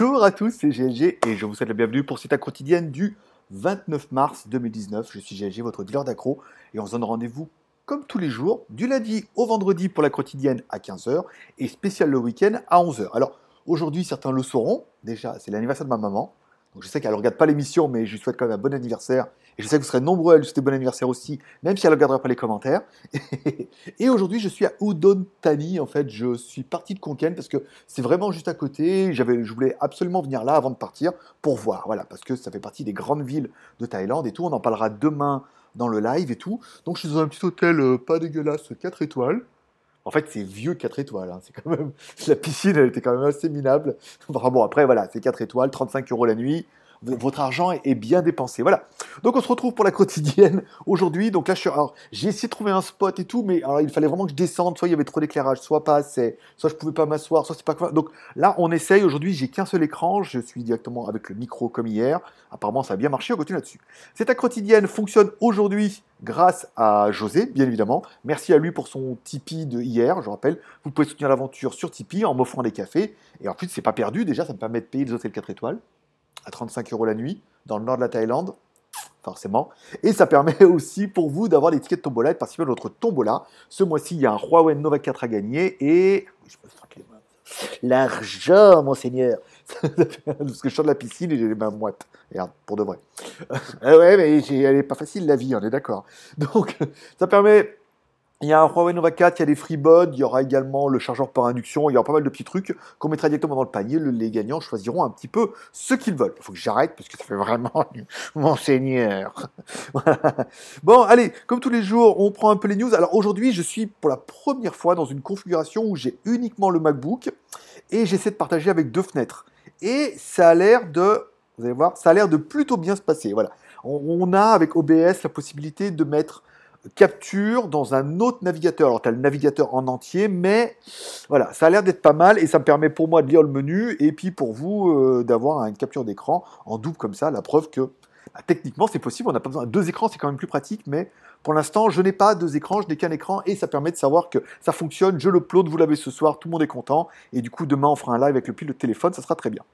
Bonjour à tous, c'est GLG et je vous souhaite la bienvenue pour cette quotidienne du 29 mars 2019. Je suis GLG, votre dealer d'accro, et on se donne rendez-vous comme tous les jours, du lundi au vendredi pour la quotidienne à 15h et spécial le week-end à 11h. Alors aujourd'hui, certains le sauront, déjà c'est l'anniversaire de ma maman, je sais qu'elle ne regarde pas l'émission, mais je lui souhaite quand même un bon anniversaire. Et je sais que vous serez nombreux à lui souhaiter bon anniversaire aussi, même si elle ne regardera pas les commentaires. et aujourd'hui, je suis à Udon Thani. En fait, je suis parti de Konken parce que c'est vraiment juste à côté. J'avais, je voulais absolument venir là avant de partir pour voir. Voilà, parce que ça fait partie des grandes villes de Thaïlande et tout. On en parlera demain dans le live et tout. Donc je suis dans un petit hôtel euh, pas dégueulasse, 4 étoiles. En fait, c'est vieux 4 étoiles. Hein. C'est quand même la piscine, elle était quand même assez minable. Bon, après voilà, c'est 4 étoiles, 35 euros la nuit votre argent est bien dépensé. Voilà. Donc on se retrouve pour la quotidienne aujourd'hui. Donc là, j'ai essayé de trouver un spot et tout, mais alors, il fallait vraiment que je descende. Soit il y avait trop d'éclairage, soit pas assez, soit je pouvais pas m'asseoir, soit c'est pas quoi. Donc là, on essaye. Aujourd'hui, j'ai qu'un seul écran. Je suis directement avec le micro comme hier. Apparemment, ça a bien marché. On continue là-dessus. Cette quotidienne fonctionne aujourd'hui grâce à José, bien évidemment. Merci à lui pour son Tipeee de hier. Je rappelle, vous pouvez soutenir l'aventure sur Tipeee en m'offrant des cafés. Et en plus, c'est pas perdu. Déjà, ça me permet de payer les hôtels 4 étoiles à 35 euros la nuit dans le nord de la Thaïlande, forcément. Et ça permet aussi pour vous d'avoir des tickets de tombola et de participer à notre tombola. Ce mois-ci, il y a un Huawei Nova 4 à gagner et. L'argent, monseigneur Parce que je sors de la piscine et j'ai les mains moites. Regarde, pour de vrai. ah ouais, mais elle n'est pas facile la vie, on est d'accord. Donc, ça permet il y a un Huawei Nova 4, il y a des FreeBuds, il y aura également le chargeur par induction, il y aura pas mal de petits trucs qu'on mettra directement dans le panier. Les gagnants choisiront un petit peu ce qu'ils veulent. Il faut que j'arrête parce que ça fait vraiment monseigneur. Bon, allez, comme tous les jours, on prend un peu les news. Alors aujourd'hui, je suis pour la première fois dans une configuration où j'ai uniquement le MacBook et j'essaie de partager avec deux fenêtres. Et ça a l'air de, vous allez voir, ça a l'air de plutôt bien se passer. Voilà. On a avec OBS la possibilité de mettre capture dans un autre navigateur. Alors, tu as le navigateur en entier, mais voilà, ça a l'air d'être pas mal et ça me permet pour moi de lire le menu et puis pour vous euh, d'avoir une capture d'écran en double comme ça. La preuve que bah, techniquement c'est possible, on n'a pas besoin. Deux écrans, c'est quand même plus pratique, mais pour l'instant, je n'ai pas deux écrans, je n'ai qu'un écran et ça permet de savoir que ça fonctionne. Je l'upload, vous l'avez ce soir, tout le monde est content et du coup, demain, on fera un live avec le pilote de téléphone, ça sera très bien.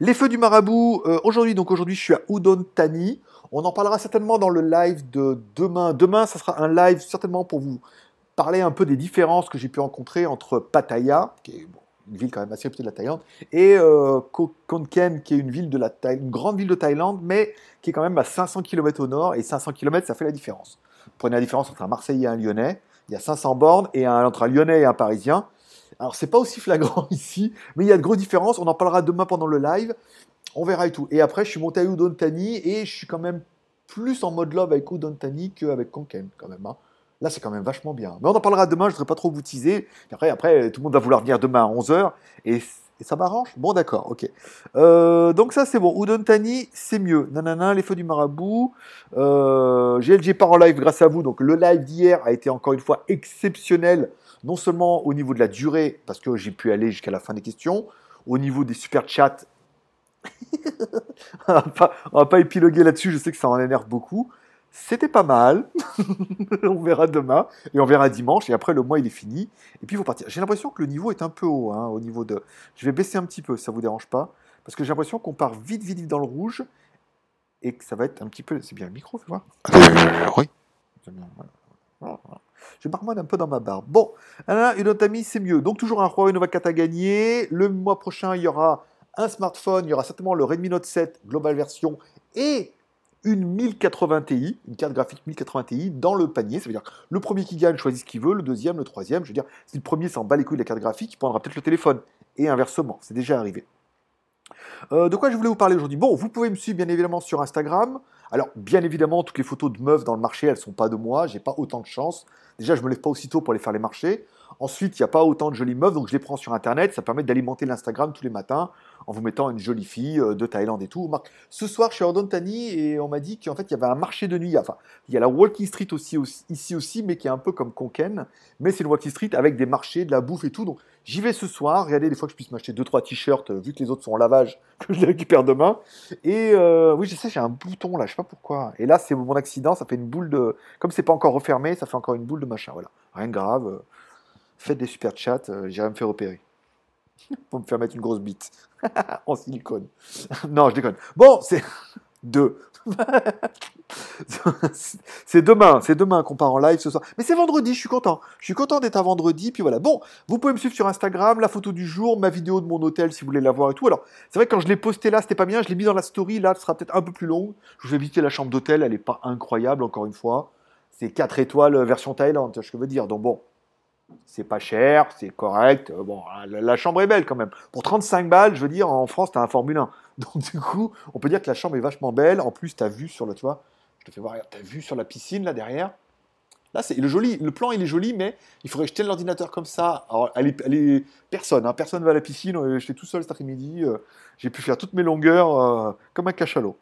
Les feux du marabout, euh, aujourd'hui, donc aujourd'hui, je suis à Udon Thani. On en parlera certainement dans le live de demain. Demain, ça sera un live certainement pour vous parler un peu des différences que j'ai pu rencontrer entre Pattaya, qui est une ville quand même assez réputée de la Thaïlande, et euh, qui est une, ville de la grande ville de Thaïlande, mais qui est quand même à 500 km au nord, et 500 km, ça fait la différence. prenez la différence entre un Marseillais et un Lyonnais, il y a 500 bornes, et entre un Lyonnais et un Parisien, alors, c'est pas aussi flagrant ici, mais il y a de grosses différences. On en parlera demain pendant le live. On verra et tout. Et après, je suis monté à Udon et je suis quand même plus en mode love avec Udon Thani qu'avec Konken, quand même. Hein. Là, c'est quand même vachement bien. Mais on en parlera demain, je ne voudrais pas trop vous teaser. Après, après, tout le monde va vouloir venir demain à 11h. Et, ça m'arrange Bon, d'accord, ok. Euh, donc ça, c'est bon. Udon c'est mieux. Nanana, les feux du marabout. Euh, GLG part en live grâce à vous. Donc le live d'hier a été encore une fois exceptionnel non seulement au niveau de la durée, parce que j'ai pu aller jusqu'à la fin des questions, au niveau des super chats, on va pas, va pas épiloguer là-dessus, je sais que ça en énerve beaucoup. C'était pas mal. on verra demain et on verra dimanche. Et après, le mois, il est fini. Et puis, il faut partir. J'ai l'impression que le niveau est un peu haut. Hein, au niveau de... Je vais baisser un petit peu, ça vous dérange pas. Parce que j'ai l'impression qu'on part vite, vite, vite dans le rouge. Et que ça va être un petit peu. C'est bien le micro, tu vois? Oui. Voilà. Je marmonne un peu dans ma barbe. Bon, une autre amie, c'est mieux. Donc toujours un Huawei Nova 4 à gagner. Le mois prochain, il y aura un smartphone, il y aura certainement le Redmi Note 7 Global Version et une 1080 Ti, une carte graphique 1080 Ti dans le panier. Ça veut dire que le premier qui gagne choisit ce qu'il veut, le deuxième, le troisième. Je veux dire, si le premier s'en bat les couilles de la carte graphique, il prendra peut-être le téléphone. Et inversement, c'est déjà arrivé. Euh, de quoi je voulais vous parler aujourd'hui? Bon, vous pouvez me suivre bien évidemment sur Instagram. Alors, bien évidemment, toutes les photos de meufs dans le marché, elles ne sont pas de moi. J'ai pas autant de chance. Déjà, je me lève pas aussitôt pour aller faire les marchés. Ensuite, il n'y a pas autant de jolies meufs, donc je les prends sur Internet. Ça permet d'alimenter l'Instagram tous les matins en vous mettant une jolie fille euh, de Thaïlande et tout. Ce soir, je suis à Tani et on m'a dit qu'en fait, il y avait un marché de nuit. Enfin, il y a la Walking Street aussi, ici aussi, mais qui est un peu comme Konken. Mais c'est une Walking Street avec des marchés, de la bouffe et tout. Donc, j'y vais ce soir. Regardez, des fois que je puisse m'acheter 2-3 t-shirts, euh, vu que les autres sont en lavage, que je les récupère demain. Et euh, oui, je sais, j'ai un bouton là, je sais pas pourquoi. Et là, c'est mon accident, ça fait une boule de. Comme c'est pas encore refermé, ça fait encore une boule de machin. Voilà, rien de grave. Faites des super chats, j'irai me faire opérer. pour me faire mettre une grosse bite en silicone. non, je déconne. Bon, c'est deux. c'est demain, c'est demain qu'on part en live ce soir. Mais c'est vendredi, je suis content. Je suis content d'être à vendredi. Puis voilà. Bon, vous pouvez me suivre sur Instagram, la photo du jour, ma vidéo de mon hôtel si vous voulez la voir et tout. Alors, c'est vrai que quand je l'ai posté là, c'était pas bien. Je l'ai mis dans la story. Là, ce sera peut-être un peu plus long. Je vais visiter la chambre d'hôtel. Elle n'est pas incroyable, encore une fois. C'est 4 étoiles euh, version Thaïlande, je veux dire. Donc bon, c'est pas cher, c'est correct. Euh, bon, la, chambre est belle quand même. Pour 35 balles, je veux dire, en France, tu as un Formule 1. Donc du coup, on peut dire que la chambre est vachement belle. En plus, tu as vu sur le, tu je te fais voir, tu sur la piscine là derrière. Là, c'est le joli, le plan il est joli, mais il faudrait jeter l'ordinateur comme ça. Alors, personne, hein, personne va à la piscine. Euh, j'étais tout seul cet après-midi. Euh, j'ai pu faire toutes mes longueurs comme un cachalot.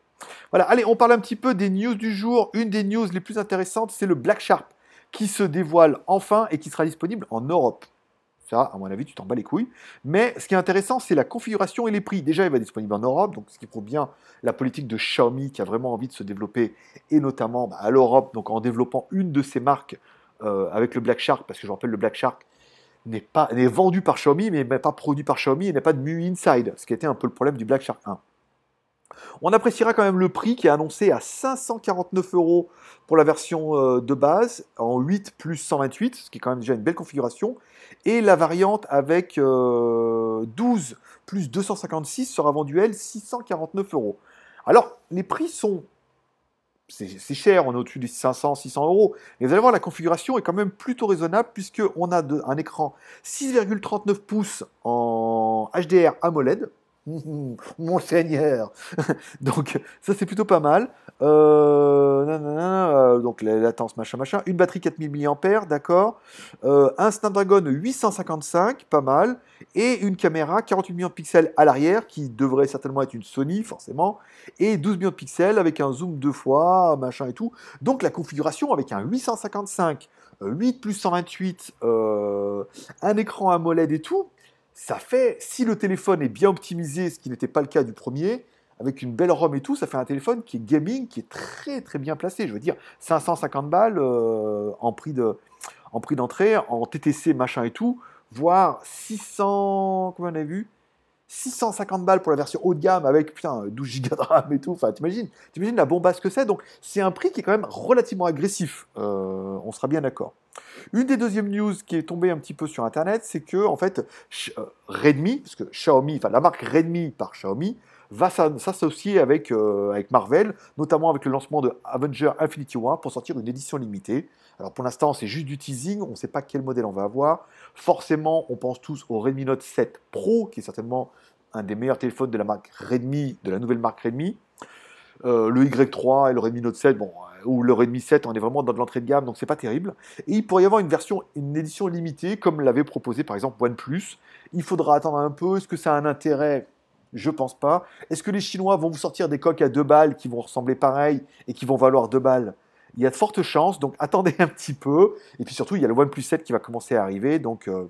Voilà, allez, on parle un petit peu des news du jour. Une des news les plus intéressantes, c'est le Black Shark qui se dévoile enfin et qui sera disponible en Europe. Ça, à mon avis, tu t'en bats les couilles. Mais ce qui est intéressant, c'est la configuration et les prix. Déjà, il va être disponible en Europe, donc ce qui prouve bien la politique de Xiaomi qui a vraiment envie de se développer, et notamment bah, à l'Europe, donc en développant une de ses marques euh, avec le Black Shark, parce que je rappelle, le Black Shark n'est pas n'est vendu par Xiaomi, mais pas produit par Xiaomi et n'est pas de MUI Inside, ce qui était un peu le problème du Black Shark 1. On appréciera quand même le prix qui est annoncé à 549 euros pour la version euh, de base, en 8 plus 128, ce qui est quand même déjà une belle configuration. Et la variante avec 12 euh, plus 256 sera vendue, elle, 649 euros. Alors, les prix sont c'est cher, on est au-dessus des 500, 600 euros. Mais vous allez voir, la configuration est quand même plutôt raisonnable puisqu'on a un écran 6,39 pouces en HDR AMOLED, Mon Seigneur Donc ça c'est plutôt pas mal. Euh, euh, donc la latence machin machin. Une batterie 4000 mAh, d'accord. Euh, un Snapdragon 855, pas mal. Et une caméra 48 millions de pixels à l'arrière, qui devrait certainement être une Sony forcément. Et 12 millions de pixels avec un zoom deux fois, machin et tout. Donc la configuration avec un 855, 8 plus 128, un écran AMOLED et tout ça fait, si le téléphone est bien optimisé, ce qui n'était pas le cas du premier, avec une belle ROM et tout, ça fait un téléphone qui est gaming, qui est très très bien placé. Je veux dire, 550 balles euh, en prix de, en d'entrée, en TTC machin et tout, voire 600, comment on a vu? 650 balles pour la version haut de gamme avec putain 12 Go de RAM et tout. Enfin, t'imagines, t'imagines la bombasse que c'est. Donc, c'est un prix qui est quand même relativement agressif. Euh, on sera bien d'accord. Une des deuxièmes news qui est tombée un petit peu sur Internet, c'est que en fait, euh, Redmi, parce que Xiaomi, enfin la marque Redmi par Xiaomi, va s'associer avec, euh, avec Marvel, notamment avec le lancement de Avenger Infinity War pour sortir une édition limitée. Alors pour l'instant, c'est juste du teasing, on ne sait pas quel modèle on va avoir. Forcément, on pense tous au Redmi Note 7 Pro, qui est certainement un des meilleurs téléphones de la marque Redmi, de la nouvelle marque Redmi. Euh, le Y3 et le Redmi Note 7, bon, ou le Redmi 7, on est vraiment dans de l'entrée de gamme, donc c'est pas terrible. Et il pourrait y avoir une version, une édition limitée, comme l'avait proposé par exemple OnePlus. Il faudra attendre un peu. Est-ce que ça a un intérêt? Je pense pas. Est-ce que les Chinois vont vous sortir des coques à deux balles qui vont ressembler pareil et qui vont valoir deux balles? Il y a de fortes chances, donc attendez un petit peu. Et puis surtout, il y a le OnePlus 7 qui va commencer à arriver, donc euh,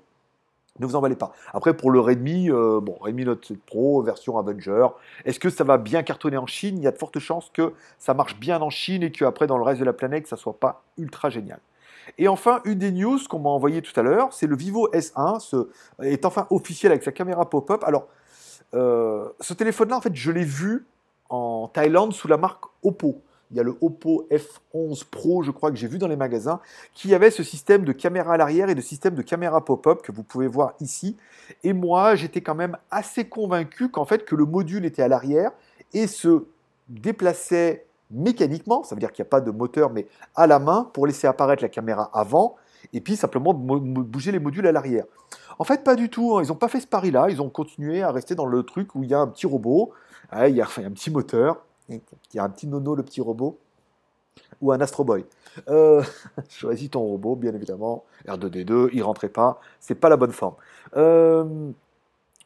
ne vous emballez pas. Après, pour le Redmi, euh, bon, Redmi Note 7 Pro, version Avenger, est-ce que ça va bien cartonner en Chine? Il y a de fortes chances que ça marche bien en Chine et qu'après, dans le reste de la planète, ça ne soit pas ultra génial. Et enfin, une des news qu'on m'a envoyé tout à l'heure, c'est le Vivo S1, ce, est enfin officiel avec sa caméra pop-up. Alors, euh, ce téléphone-là, en fait, je l'ai vu en Thaïlande sous la marque Oppo il y a le Oppo F11 Pro, je crois que j'ai vu dans les magasins, qui avait ce système de caméra à l'arrière et de système de caméra pop-up que vous pouvez voir ici. Et moi, j'étais quand même assez convaincu qu'en fait que le module était à l'arrière et se déplaçait mécaniquement, ça veut dire qu'il n'y a pas de moteur, mais à la main pour laisser apparaître la caméra avant et puis simplement bouger les modules à l'arrière. En fait, pas du tout. Hein. Ils n'ont pas fait ce pari-là. Ils ont continué à rester dans le truc où il y a un petit robot, il y a un petit moteur, il y a un petit nono, le petit robot, ou un Astro Boy. Euh, choisis ton robot, bien évidemment. R2D2, il rentrait pas. C'est pas la bonne forme. Euh,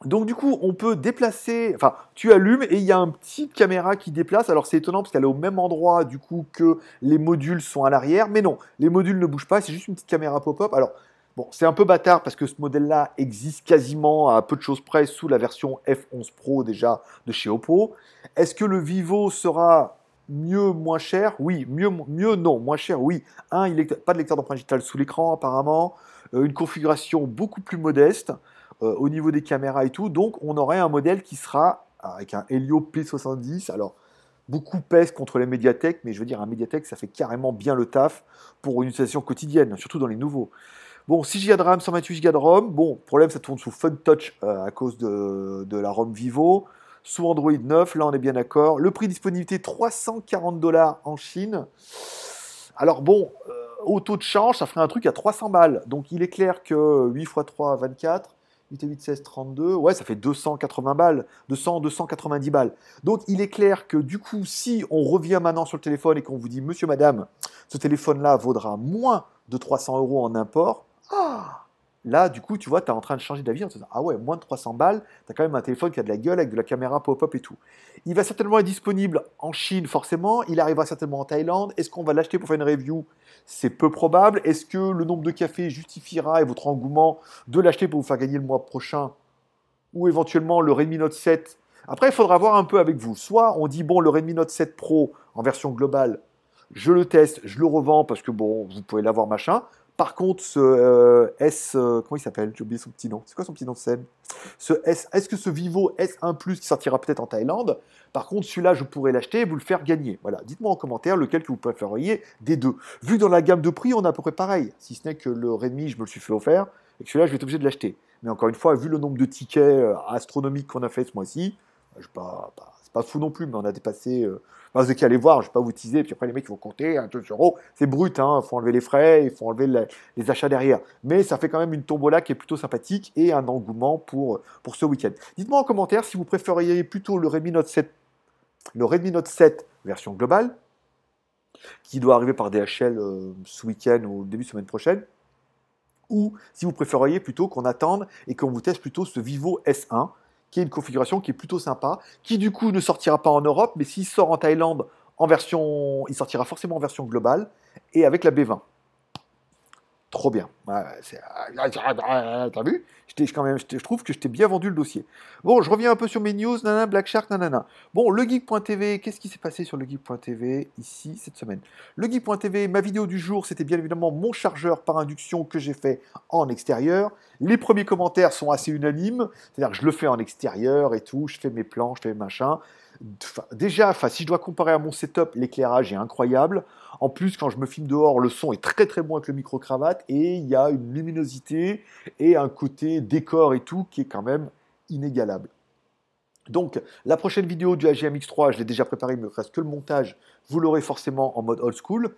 donc du coup, on peut déplacer. Enfin, tu allumes et il y a un petit caméra qui déplace. Alors c'est étonnant parce qu'elle est au même endroit du coup que les modules sont à l'arrière, mais non, les modules ne bougent pas. C'est juste une petite caméra pop-up. Alors Bon, c'est un peu bâtard parce que ce modèle-là existe quasiment à peu de choses près sous la version F11 Pro déjà de chez Oppo. Est-ce que le Vivo sera mieux, moins cher? Oui, mieux, mieux, non, moins cher, oui. Un, il pas de lecteur d'empreinte digitale sous l'écran apparemment, euh, une configuration beaucoup plus modeste. euh, au niveau des caméras et tout. Donc, on aurait un modèle qui sera avec un Helio P70. Alors, beaucoup pèsent contre les médiathèques, mais je veux dire, un médiathèque, ça fait carrément bien le taf pour une utilisation quotidienne, surtout dans les nouveaux. Bon, 6 Go de RAM, 128 Go de ROM. Bon, problème, ça tourne sous Fun Touch euh, à cause de, de, la ROM Vivo. Sous Android 9, là on est bien d'accord. Le prix disponibilité 340 dollars en Chine. Alors bon, euh, au taux de change, ça ferait un truc à 300 balles. Donc il est clair que 8 x 3, 24. 8 et 8, 16, 32. Ouais, ça fait 280 balles. 200, 290 balles. Donc il est clair que du coup, si on revient maintenant sur le téléphone et qu'on vous dit, monsieur, madame, ce téléphone-là vaudra moins de 300 euros en import, ah Là, du coup, tu vois, tu es en train de changer d'avis en te disant Ah ouais, moins de 300 balles, tu as quand même un téléphone qui a de la gueule avec de la caméra pop-up et tout. Il va certainement être disponible en Chine, forcément. Il arrivera certainement en Thaïlande. Est-ce qu'on va l'acheter pour faire une review? C'est peu probable. Est-ce que le nombre de cafés justifiera et votre engouement de l'acheter pour vous faire gagner le mois prochain Ou éventuellement le Redmi Note 7 Après, il faudra voir un peu avec vous. Soit on dit Bon, le Redmi Note 7 Pro en version globale, je le teste, je le revends parce que bon, vous pouvez l'avoir machin. Par contre, ce euh, S, euh, comment il s'appelle? J'ai oublié son petit nom. C'est quoi son petit nom de scène? Ce est-ce que ce Vivo S1 Plus qui sortira peut-être en Thaïlande? Par contre, celui-là, je pourrais l'acheter et vous le faire gagner. Voilà, dites-moi en commentaire lequel que vous préféreriez des deux. Vu dans la gamme de prix, on a à peu près pareil. Si ce n'est que le Redmi, je me le suis fait offert et que celui-là, je vais être obligé de l'acheter. Mais encore une fois, vu le nombre de tickets euh, astronomiques qu'on a fait ce mois-ci, je pas, pas c'est pas fou non plus, mais on a dépassé vous qu'à aller voir, je ne vais pas vous teaser, puis après les mecs vont compter, un peu euros, c'est brut, il hein, faut enlever les frais, il faut enlever les achats derrière. Mais ça fait quand même une tombola qui est plutôt sympathique et un engouement pour, pour ce week-end. Dites-moi en commentaire si vous préfériez plutôt le Redmi Note 7, le Redmi Note 7 version globale, qui doit arriver par DHL euh, ce week-end ou début de semaine prochaine, ou si vous préfériez plutôt qu'on attende et qu'on vous teste plutôt ce Vivo S1 qui est une configuration qui est plutôt sympa, qui du coup ne sortira pas en Europe, mais s'il sort en Thaïlande il sortira forcément en version globale et avec la B20. Trop bien. T'as vu? Je, quand même, je, trouve que je t'ai bien vendu le dossier. Bon, je reviens un peu sur mes news. Nanana, Black Shark, nanana. Bon, le geek.tv, qu'est-ce qui s'est passé sur le geek.tv ici cette semaine? Le geek.tv, ma vidéo du jour, c'était bien évidemment mon chargeur par induction que j'ai fait en extérieur. Les premiers commentaires sont assez unanimes. C'est-à-dire que je le fais en extérieur et tout. Je fais mes plans, je fais mes machins déjà, si je dois comparer à mon setup, l'éclairage est incroyable. En plus, quand je me filme dehors, le son est très très bon avec le micro-cravate et il y a une luminosité et un côté décor et tout qui est quand même inégalable. Donc, la prochaine vidéo du AGM X3, je l'ai déjà préparée, il me reste que le montage. Vous l'aurez forcément en mode old school.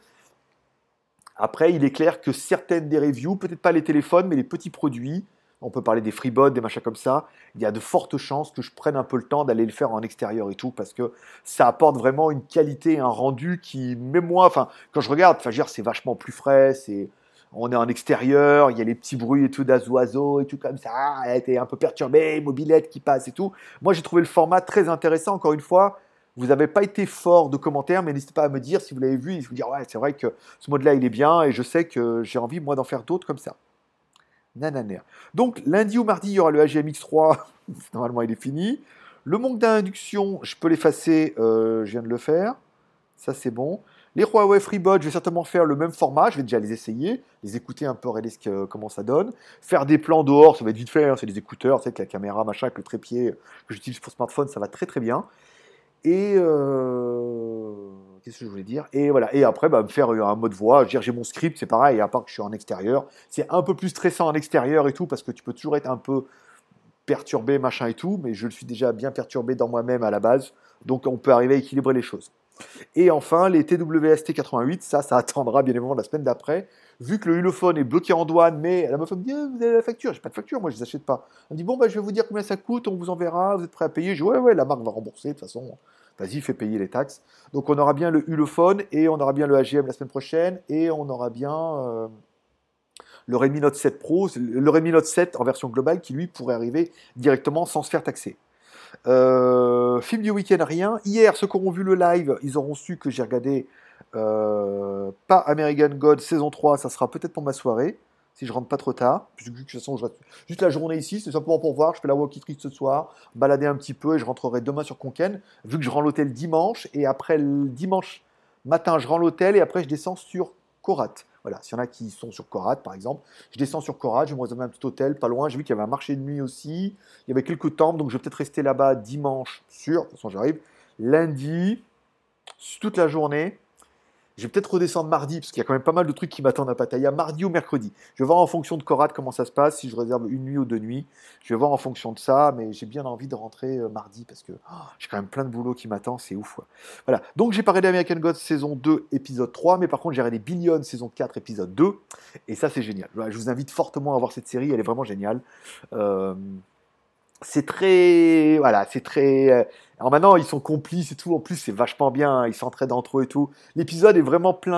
Après, il est clair que certaines des reviews, peut-être pas les téléphones, mais les petits produits, on peut parler des freebots, des machins comme ça, il y a de fortes chances que je prenne un peu le temps d'aller le faire en extérieur et tout, parce que ça apporte vraiment une qualité, un rendu qui, même moi, enfin, quand je regarde, enfin, c'est vachement plus frais, c'est, on est en extérieur, il y a les petits bruits et tout d'oiseaux et tout comme ça, elle était un peu perturbée, mobilette qui passe et tout. Moi, j'ai trouvé le format très intéressant, encore une fois. Vous n'avez pas été fort de commentaires, mais n'hésitez pas à me dire si vous l'avez vu et vous dire, ouais, c'est vrai que ce mode-là, il est bien et je sais que j'ai envie, moi, d'en faire d'autres comme ça. Nananer. Donc lundi ou mardi, il y aura le HGMX3. Normalement, il est fini. Le manque d'induction, je peux l'effacer. Euh, je viens de le faire. Ça, c'est bon. Les Huawei FreeBuds, je vais certainement faire le même format. Je vais déjà les essayer, les écouter un peu, regarder comment ça donne. Faire des plans dehors, ça va être vite fait. Hein, c'est des écouteurs, c'est avec la caméra, machin, avec le trépied que j'utilise pour smartphone, ça va très très bien. Et euh, qu'est-ce que je voulais dire Et voilà. Et après, bah, me faire un mode voix. J'ai mon script, c'est pareil. À part que je suis en extérieur, c'est un peu plus stressant en extérieur et tout parce que tu peux toujours être un peu perturbé, machin et tout. Mais je le suis déjà bien perturbé dans moi-même à la base. Donc on peut arriver à équilibrer les choses. Et enfin, les TWST 88, ça, ça attendra bien évidemment la semaine d'après. Vu que le Hulophone est bloqué en douane, mais la meuf me dit ah, Vous avez la facture J'ai pas de facture, moi je les achète pas. Elle me dit Bon, bah, je vais vous dire combien ça coûte, on vous enverra, vous êtes prêt à payer Je dis Ouais, ouais, la marque va rembourser de toute façon vas-y, fais payer les taxes. Donc on aura bien le Hulophone et on aura bien le AGM la semaine prochaine et on aura bien euh, le Redmi Note 7 Pro, le Redmi Note 7 en version globale qui lui pourrait arriver directement sans se faire taxer. Euh, film du week-end, rien. Hier, ceux qui auront vu le live, ils auront su que j'ai regardé euh, pas American God saison 3, ça sera peut-être pour ma soirée si je rentre pas trop tard. de toute façon, je reste juste la journée ici, c'est simplement pour voir. Je fais la walkie triste ce soir, balader un petit peu et je rentrerai demain sur Conken. Vu que je rends l'hôtel dimanche et après le dimanche matin, je rends l'hôtel et après je descends sur Korat Voilà, s'il y en a qui sont sur Korat, par exemple, je descends sur Korat, je vais me réserver un petit hôtel pas loin. J'ai vu qu'il y avait un marché de nuit aussi. Il y avait quelques temples, donc je vais peut-être rester là-bas dimanche, sûr. De toute façon, j'arrive. Lundi, toute la journée. Je vais peut-être redescendre mardi, parce qu'il y a quand même pas mal de trucs qui m'attendent à Pattaya, mardi ou mercredi. Je vais voir en fonction de Korat comment ça se passe, si je réserve une nuit ou deux nuits. Je vais voir en fonction de ça, mais j'ai bien envie de rentrer euh, mardi, parce que oh, j'ai quand même plein de boulot qui m'attend, c'est ouf. Voilà, donc j'ai parlé d'American Gods saison 2, épisode 3, mais par contre j'ai regardé Billion saison 4, épisode 2, et ça c'est génial. Je vous invite fortement à voir cette série, elle est vraiment géniale. Euh, c'est très voilà c'est très euh, alors maintenant ils sont complices et tout. En plus c'est vachement bien ils s'entraident entre eux et tout. L'épisode est vraiment plein